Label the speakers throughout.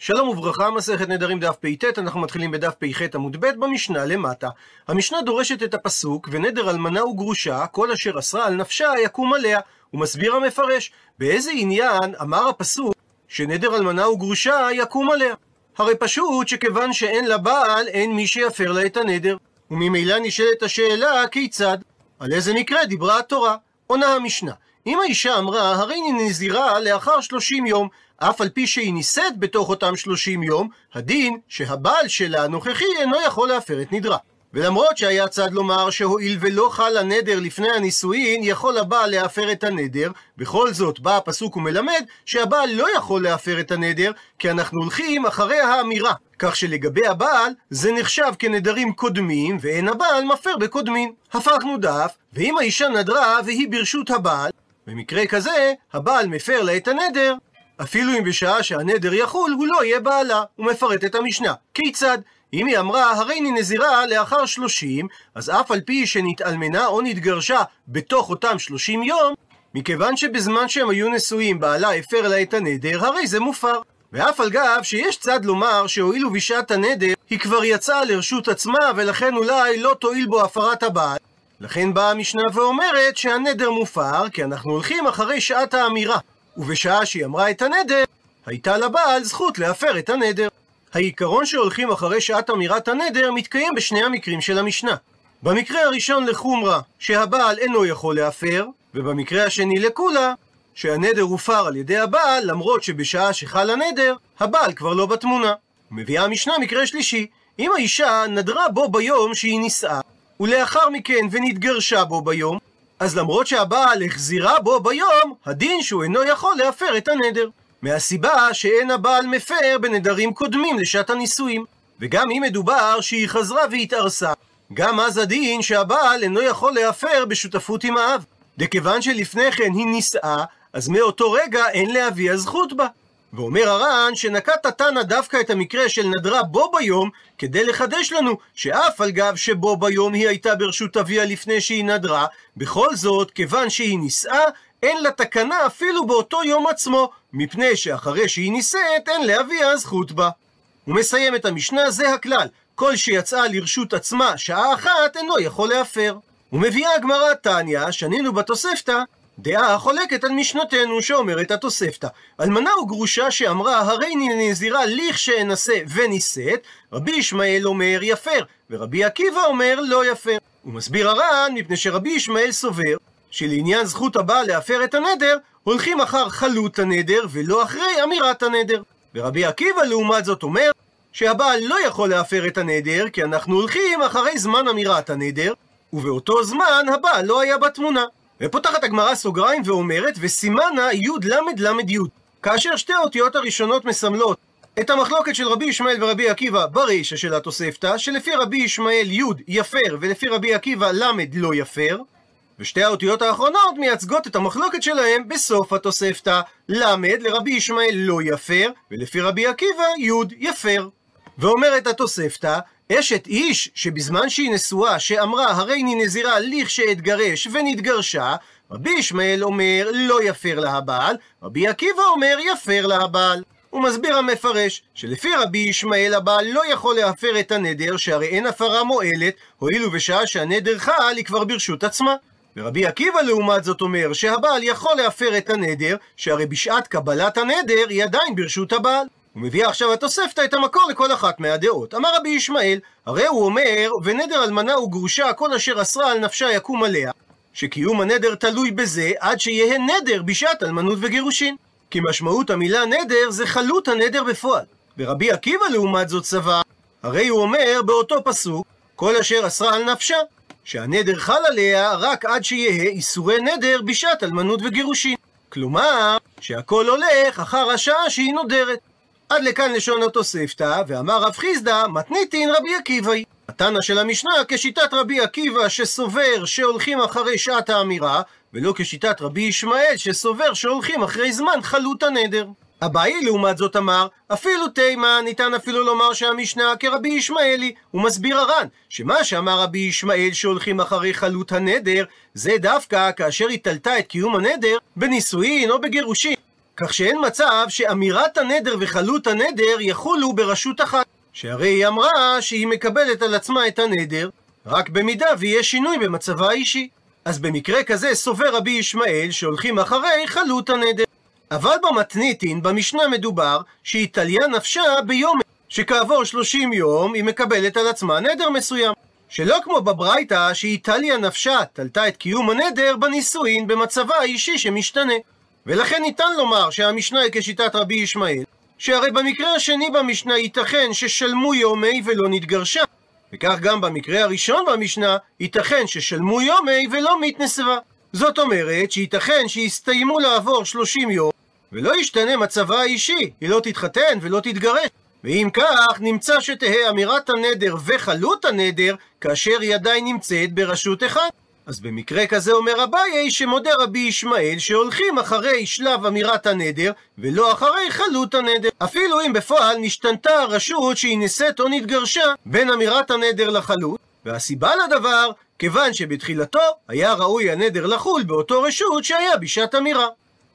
Speaker 1: שלום וברכה, מסכת נדרים דף פט, אנחנו מתחילים בדף פח עמוד ב' במשנה למטה. המשנה דורשת את הפסוק, ונדר אלמנה וגרושה, כל אשר אסרה על נפשה יקום עליה. הוא מסביר המפרש, באיזה עניין אמר הפסוק, שנדר אלמנה וגרושה יקום עליה. הרי פשוט שכיוון שאין לה בעל, אין מי שיפר לה את הנדר. וממילא נשאלת השאלה, כיצד? על איזה מקרה דיברה התורה? עונה המשנה. אם האישה אמרה, הרי אני נזירה לאחר שלושים יום, אף על פי שהיא נישאת בתוך אותם שלושים יום, הדין שהבעל שלה הנוכחי אינו יכול להפר את נדרה. ולמרות שהיה צד לומר שהואיל ולא חל הנדר לפני הנישואין, יכול הבעל להפר את הנדר, בכל זאת בא הפסוק ומלמד שהבעל לא יכול להפר את הנדר, כי אנחנו הולכים אחרי האמירה. כך שלגבי הבעל, זה נחשב כנדרים קודמים, ואין הבעל מפר בקודמים. הפכנו דף, ואם האישה נדרה והיא ברשות הבעל, במקרה כזה, הבעל מפר לה את הנדר, אפילו אם בשעה שהנדר יחול, הוא לא יהיה בעלה. הוא מפרט את המשנה. כיצד? אם היא אמרה, הרי אני נזירה לאחר שלושים, אז אף על פי שנתאלמנה או נתגרשה בתוך אותם שלושים יום, מכיוון שבזמן שהם היו נשואים בעלה הפר לה את הנדר, הרי זה מופר. ואף על גב שיש צד לומר שהואילו בשעת הנדר, היא כבר יצאה לרשות עצמה, ולכן אולי לא תועיל בו הפרת הבעל. לכן באה המשנה ואומרת שהנדר מופר, כי אנחנו הולכים אחרי שעת האמירה. ובשעה שהיא אמרה את הנדר, הייתה לבעל זכות להפר את הנדר. העיקרון שהולכים אחרי שעת אמירת הנדר מתקיים בשני המקרים של המשנה. במקרה הראשון לחומרה, שהבעל אינו יכול להפר, ובמקרה השני לקולה, שהנדר הופר על ידי הבעל, למרות שבשעה שחל הנדר, הבעל כבר לא בתמונה. מביאה המשנה מקרה שלישי, אם האישה נדרה בו ביום שהיא נישאה, ולאחר מכן ונתגרשה בו ביום, אז למרות שהבעל החזירה בו ביום, הדין שהוא אינו יכול להפר את הנדר. מהסיבה שאין הבעל מפר בנדרים קודמים לשעת הנישואים. וגם אם מדובר שהיא חזרה והתארסה, גם אז הדין שהבעל אינו יכול להפר בשותפות עם האב. דכיוון שלפני כן היא נישאה, אז מאותו רגע אין לאביה זכות בה. ואומר הר"ן שנקט התנא דווקא את המקרה של נדרה בו ביום, כדי לחדש לנו שאף על גב שבו ביום היא הייתה ברשות אביה לפני שהיא נדרה, בכל זאת, כיוון שהיא נישאה, אין לה תקנה אפילו באותו יום עצמו, מפני שאחרי שהיא נישאת, אין לאביה זכות בה. הוא מסיים את המשנה, זה הכלל, כל שיצאה לרשות עצמה שעה אחת, אינו יכול להפר. ומביאה הגמרא תניא, שנינו בתוספתא, דעה החולקת על משנתנו שאומרת התוספתא. אלמנה וגרושה שאמרה הרי נזירה לכשאנסה ונישאת, רבי ישמעאל אומר יפר, ורבי עקיבא אומר לא יפר. הוא מסביר הר"ן מפני שרבי ישמעאל סובר שלעניין זכות הבעל להפר את הנדר, הולכים אחר חלות הנדר ולא אחרי אמירת הנדר. ורבי עקיבא לעומת זאת אומר שהבעל לא יכול להפר את הנדר כי אנחנו הולכים אחרי זמן אמירת הנדר, ובאותו זמן הבעל לא היה בתמונה. ופותחת הגמרא סוגריים ואומרת, וסימנה י"ל"ל"י. כאשר שתי האותיות הראשונות מסמלות את המחלוקת של רבי ישמעאל ורבי עקיבא ברישא של התוספתא, שלפי רבי ישמעאל י' יפר ולפי רבי עקיבא ל' לא יפר, ושתי האותיות האחרונות מייצגות את המחלוקת שלהם בסוף התוספתא, ל' לרבי ישמעאל לא יפר, ולפי רבי עקיבא י' יפר. ואומרת התוספתא, אשת איש שבזמן שהיא נשואה, שאמרה הרי אני נזירה לכשאתגרש ונתגרשה, רבי ישמעאל אומר לא יפר לה הבעל, רבי עקיבא אומר יפר לה הבעל. הוא מסביר המפרש, שלפי רבי ישמעאל הבעל לא יכול להפר את הנדר, שהרי אין הפרה מועלת, הואיל ובשעה שהנדר חל היא כבר ברשות עצמה. ורבי עקיבא לעומת זאת אומר שהבעל יכול להפר את הנדר, שהרי בשעת קבלת הנדר היא עדיין ברשות הבעל. הוא מביא עכשיו התוספתא את המקור לכל אחת מהדעות. אמר רבי ישמעאל, הרי הוא אומר, ונדר אלמנה וגרושה, כל אשר אסרה על נפשה יקום עליה, שקיום הנדר תלוי בזה עד שיהא נדר בשעת אלמנות וגירושין. כי משמעות המילה נדר זה חלות הנדר בפועל. ורבי עקיבא לעומת זאת סבר, הרי הוא אומר באותו פסוק, כל אשר אסרה על נפשה, שהנדר חל עליה רק עד שיהא איסורי נדר בשעת אלמנות וגירושין. כלומר, שהכל הולך אחר השעה שהיא נודרת. עד לכאן לשון התוספתא, ואמר רב חיסדא, מתניתין רבי עקיבאי. התנא של המשנה כשיטת רבי עקיבא שסובר שהולכים אחרי שעת האמירה, ולא כשיטת רבי ישמעאל שסובר שהולכים אחרי זמן חלות הנדר. אביי לעומת זאת אמר, אפילו תימה ניתן אפילו לומר שהמשנה כרבי ישמעאלי. הוא מסביר הר"ן, שמה שאמר רבי ישמעאל שהולכים אחרי חלות הנדר, זה דווקא כאשר היא תלתה את קיום הנדר בנישואין או בגירושין. כך שאין מצב שאמירת הנדר וחלות הנדר יחולו ברשות אחת. שהרי היא אמרה שהיא מקבלת על עצמה את הנדר, רק במידה ויהיה שינוי במצבה האישי. אז במקרה כזה סובר רבי ישמעאל שהולכים אחרי חלות הנדר. אבל במתניתין, במשנה מדובר שהיא תליה נפשה ביום, שכעבור 30 יום היא מקבלת על עצמה נדר מסוים. שלא כמו בברייתא שהיא תליה נפשה, תלתה את קיום הנדר בנישואין במצבה האישי שמשתנה. ולכן ניתן לומר שהמשנה היא כשיטת רבי ישמעאל, שהרי במקרה השני במשנה ייתכן ששלמו יומי ולא נתגרשה. וכך גם במקרה הראשון במשנה, ייתכן ששלמו יומי ולא מתנסבה. זאת אומרת שייתכן שיסתיימו לעבור 30 יום, ולא ישתנה מצבה האישי, היא לא תתחתן ולא תתגרש. ואם כך, נמצא שתהא אמירת הנדר וחלות הנדר, כאשר היא עדיין נמצאת ברשות אחד. אז במקרה כזה אומר אביי שמודה רבי ישמעאל שהולכים אחרי שלב אמירת הנדר ולא אחרי חלות הנדר. אפילו אם בפועל נשתנתה הרשות שהיא נשאת או נתגרשה בין אמירת הנדר לחלות, והסיבה לדבר, כיוון שבתחילתו היה ראוי הנדר לחול באותו רשות שהיה בשעת אמירה.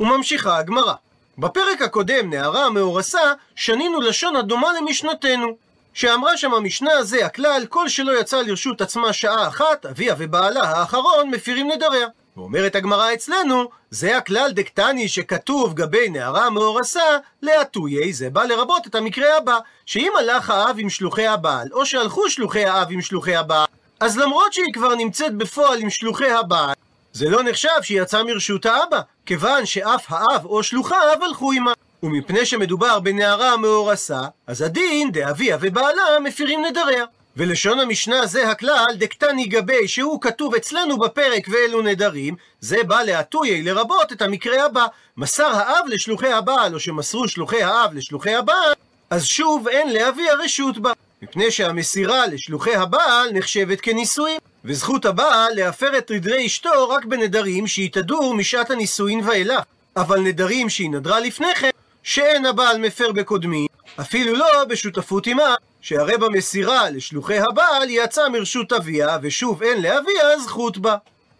Speaker 1: וממשיכה הגמרא. בפרק הקודם, נערה המאורסה, שנינו לשון הדומה למשנתנו. שאמרה שם המשנה הזה, הכלל, כל שלא יצא לרשות עצמה שעה אחת, אביה ובעלה האחרון מפירים נדריה. ואומרת הגמרא אצלנו, זה הכלל דקטני שכתוב גבי נערה מאורסה, להטויי, זה בא לרבות את המקרה הבא, שאם הלך האב עם שלוחי הבעל, או שהלכו שלוחי האב עם שלוחי הבעל, אז למרות שהיא כבר נמצאת בפועל עם שלוחי הבעל, זה לא נחשב שהיא יצאה מרשות האבא, כיוון שאף האב או שלוחיו הלכו עמה. ומפני שמדובר בנערה מאורסה, אז הדין דאביה ובעלה מפירים נדריה. ולשון המשנה זה הכלל דקטני גבי שהוא כתוב אצלנו בפרק ואלו נדרים, זה בא להטויי לרבות את המקרה הבא, מסר האב לשלוחי הבעל או שמסרו שלוחי האב לשלוחי הבעל, אז שוב אין לאבי הרשות בה, מפני שהמסירה לשלוחי הבעל נחשבת כנישואין, וזכות הבעל להפר את נדרי אשתו רק בנדרים שהיא תדור משעת הנישואין ואילך, אבל נדרים שהיא נדרה לפני כן שאין הבעל מפר בקודמי, אפילו לא בשותפות עמה, שהרי במסירה לשלוחי הבעל יצא מרשות אביה, ושוב אין לאביה זכות בה.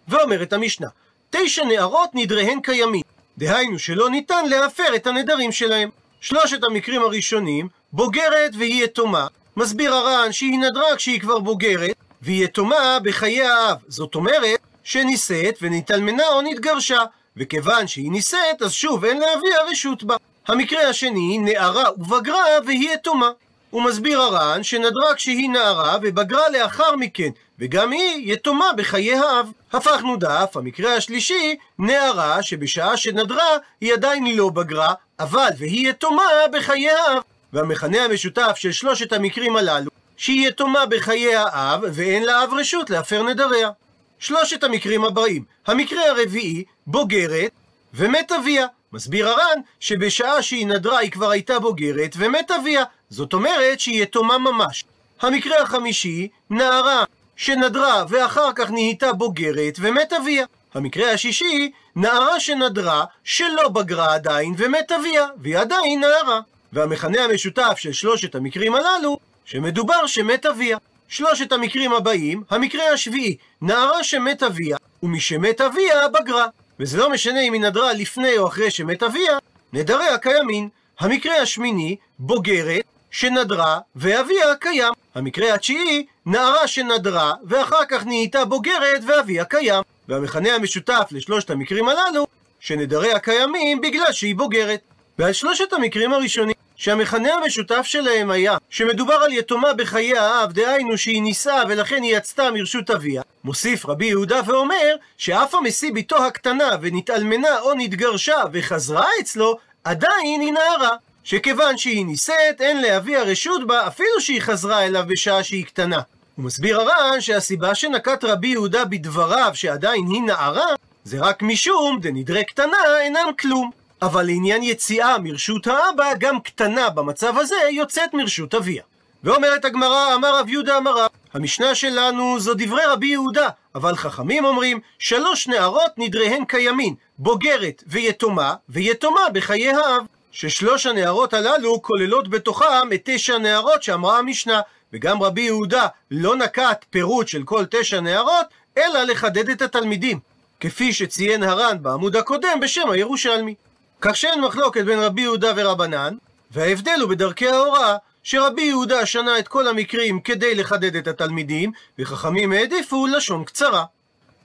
Speaker 1: ואומרת המשנה, תשע נערות נדריהן קיימים, דהיינו שלא ניתן להפר את הנדרים שלהם. שלושת המקרים הראשונים, בוגרת והיא יתומה, מסביר הר"ן שהיא נדרה כשהיא כבר בוגרת, והיא יתומה בחיי האב, זאת אומרת שנישאת ונתאלמנה או נתגרשה, וכיוון שהיא נישאת, אז שוב אין לאביה רשות בה. המקרה השני, נערה ובגרה והיא יתומה. הוא מסביר הר"ן שנדרה כשהיא נערה ובגרה לאחר מכן, וגם היא יתומה בחיי האב. הפכנו דף, המקרה השלישי, נערה שבשעה שנדרה היא עדיין לא בגרה, אבל והיא יתומה בחיי האב. והמכנה המשותף של שלושת המקרים הללו, שהיא יתומה בחיי האב ואין לאב רשות להפר נדריה. שלושת המקרים הבאים, המקרה הרביעי, בוגרת ומת אביה. מסביר הר"ן שבשעה שהיא נדרה היא כבר הייתה בוגרת ומת אביה, זאת אומרת שהיא יתומה ממש. המקרה החמישי, נערה שנדרה ואחר כך נהייתה בוגרת ומת אביה. המקרה השישי, נערה שנדרה שלא בגרה עדיין ומת אביה, והיא עדיין נערה. והמכנה המשותף של שלושת המקרים הללו, שמדובר שמת אביה. שלושת המקרים הבאים, המקרה השביעי, נערה שמת אביה, ומשמת אביה בגרה. וזה לא משנה אם היא נדרה לפני או אחרי שמת אביה, נדריה קיימין. המקרה השמיני, בוגרת, שנדרה, ואביה קיים. המקרה התשיעי, נערה שנדרה, ואחר כך נהייתה בוגרת, ואביה קיים. והמכנה המשותף לשלושת המקרים הללו, שנדריה קיימים בגלל שהיא בוגרת. ועל שלושת המקרים הראשונים, שהמכנה המשותף שלהם היה שמדובר על יתומה בחיי האב, דהיינו שהיא נישאה ולכן היא יצתה מרשות אביה, מוסיף רבי יהודה ואומר שאף המשיא בתו הקטנה ונתאלמנה או נתגרשה וחזרה אצלו, עדיין היא נערה. שכיוון שהיא נישאת, אין לאביה רשות בה אפילו שהיא חזרה אליו בשעה שהיא קטנה. הוא מסביר הר"ן שהסיבה שנקט רבי יהודה בדבריו שעדיין היא נערה, זה רק משום דנדרי קטנה אינם כלום. אבל לעניין יציאה מרשות האבא, גם קטנה במצב הזה יוצאת מרשות אביה. ואומרת הגמרא, אמר רב יהודה אמר רב, המשנה שלנו זו דברי רבי יהודה, אבל חכמים אומרים, שלוש נערות נדריהן קיימין, בוגרת ויתומה, ויתומה בחיי האב. ששלוש הנערות הללו כוללות בתוכם את תשע הנערות שאמרה המשנה, וגם רבי יהודה לא נקט פירוט של כל תשע נערות, אלא לחדד את התלמידים, כפי שציין הר"ן בעמוד הקודם בשם הירושלמי. כך שאין מחלוקת בין רבי יהודה ורבנן, וההבדל הוא בדרכי ההוראה, שרבי יהודה שנה את כל המקרים כדי לחדד את התלמידים, וחכמים העדיפו לשון קצרה.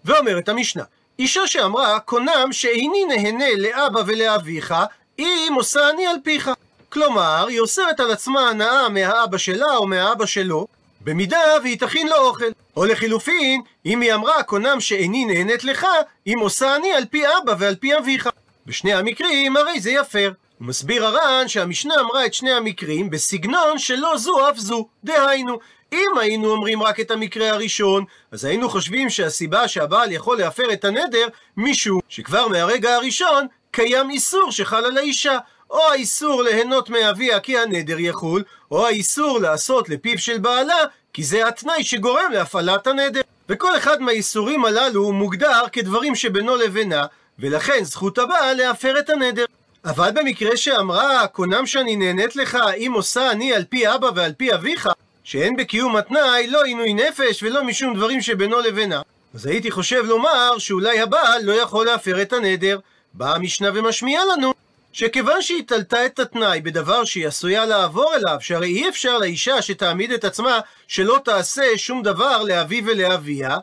Speaker 1: ואומרת המשנה, אישה שאמרה, קונם שאיני נהנה לאבא ולאביך, אם עושה אני על פיך. כלומר, היא אוסרת על עצמה הנאה מהאבא שלה או מהאבא שלו, במידה והיא תכין לו אוכל. או לחילופין, אם היא אמרה, קונם שאיני נהנית לך, אם עושה אני על פי אבא ועל פי אביך. בשני המקרים הרי זה יפר. הוא מסביר הר"ן שהמשנה אמרה את שני המקרים בסגנון שלא זו אף זו. דהיינו, אם היינו אומרים רק את המקרה הראשון, אז היינו חושבים שהסיבה שהבעל יכול להפר את הנדר, משום שכבר מהרגע הראשון קיים איסור שחל על האישה. או האיסור ליהנות מאביה כי הנדר יחול, או האיסור לעשות לפיו של בעלה, כי זה התנאי שגורם להפעלת הנדר. וכל אחד מהאיסורים הללו מוגדר כדברים שבינו לבינה, ולכן זכות הבעל להפר את הנדר. אבל במקרה שאמרה, קונם שאני נהנית לך, אם עושה אני על פי אבא ועל פי אביך, שאין בקיום התנאי לא עינוי נפש ולא משום דברים שבינו לבינה, אז הייתי חושב לומר שאולי הבעל לא יכול להפר את הנדר. באה המשנה ומשמיעה לנו שכיוון שהיא תלתה את התנאי בדבר שהיא עשויה לעבור אליו, שהרי אי אפשר לאישה שתעמיד את עצמה שלא תעשה שום דבר לאבי ולאביה,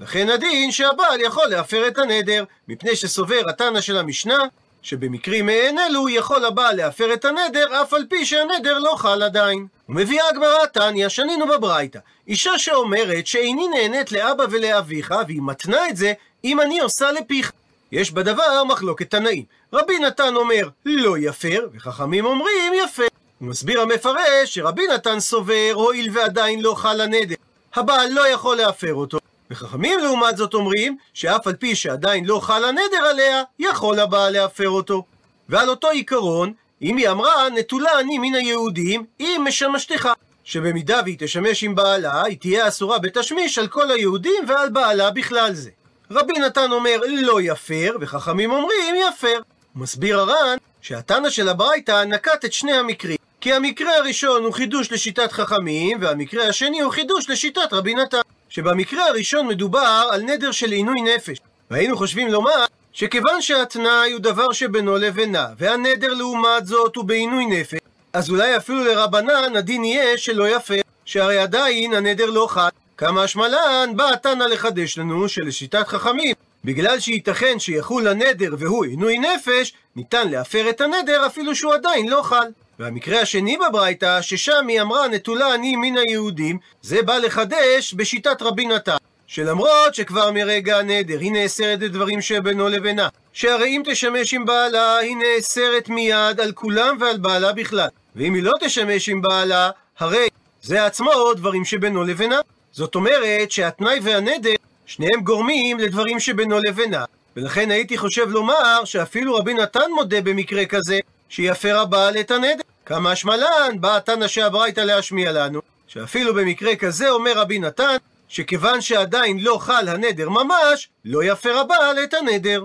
Speaker 1: לכן הדין שהבעל יכול להפר את הנדר, מפני שסובר התנא של המשנה, שבמקרים מעין אלו יכול הבעל להפר את הנדר, אף על פי שהנדר לא חל עדיין. ומביאה הגמרא תניא, שנינו בברייתא, אישה שאומרת שאיני נהנית לאבא ולאביך, והיא מתנה את זה אם אני עושה לפיך. יש בדבר מחלוקת תנאים. רבי נתן אומר לא יפר, וחכמים אומרים יפר. הוא מסביר המפרש שרבי נתן סובר, הואיל ועדיין לא חל הנדר. הבעל לא יכול להפר אותו. וחכמים לעומת זאת אומרים, שאף על פי שעדיין לא חל הנדר עליה, יכול הבעל להפר אותו. ועל אותו עיקרון, אם היא אמרה, נטולה אני מן היהודים, אם משמשתך. שבמידה והיא תשמש עם בעלה, היא תהיה אסורה בתשמיש על כל היהודים ועל בעלה בכלל זה. רבי נתן אומר לא יפר, וחכמים אומרים יפר. מסביר הר"ן שהתנא של הברייתא נקט את שני המקרים. כי המקרה הראשון הוא חידוש לשיטת חכמים, והמקרה השני הוא חידוש לשיטת רבי נתן. שבמקרה הראשון מדובר על נדר של עינוי נפש. והיינו חושבים לומר שכיוון שהתנאי הוא דבר שבינו לבינה, והנדר לעומת זאת הוא בעינוי נפש, אז אולי אפילו לרבנן הדין יהיה שלא יפה, שהרי עדיין הנדר לא חד. כמה השמלן בא התנא לחדש לנו שלשיטת חכמים, בגלל שייתכן שיחול הנדר והוא עינוי נפש, ניתן להפר את הנדר אפילו שהוא עדיין לא חל. והמקרה השני בברייתא, ששם היא אמרה נטולה אני מן היהודים, זה בא לחדש בשיטת רבי נתן. שלמרות שכבר מרגע הנדר היא נאסרת לדברים שבינו לבינה, שהרי אם תשמש עם בעלה היא נאסרת מיד על כולם ועל בעלה בכלל, ואם היא לא תשמש עם בעלה, הרי זה עצמו דברים שבינו לבינה. זאת אומרת שהתנאי והנדר, שניהם גורמים לדברים שבינו לבינה, ולכן הייתי חושב לומר שאפילו רבי נתן מודה במקרה כזה, שיפר הבעל את הנדר. כמה השמלן בא התנא שהברייתא להשמיע לנו, שאפילו במקרה כזה אומר רבי נתן, שכיוון שעדיין לא חל הנדר ממש, לא יפר הבעל את הנדר.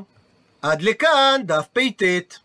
Speaker 1: עד לכאן דף פט.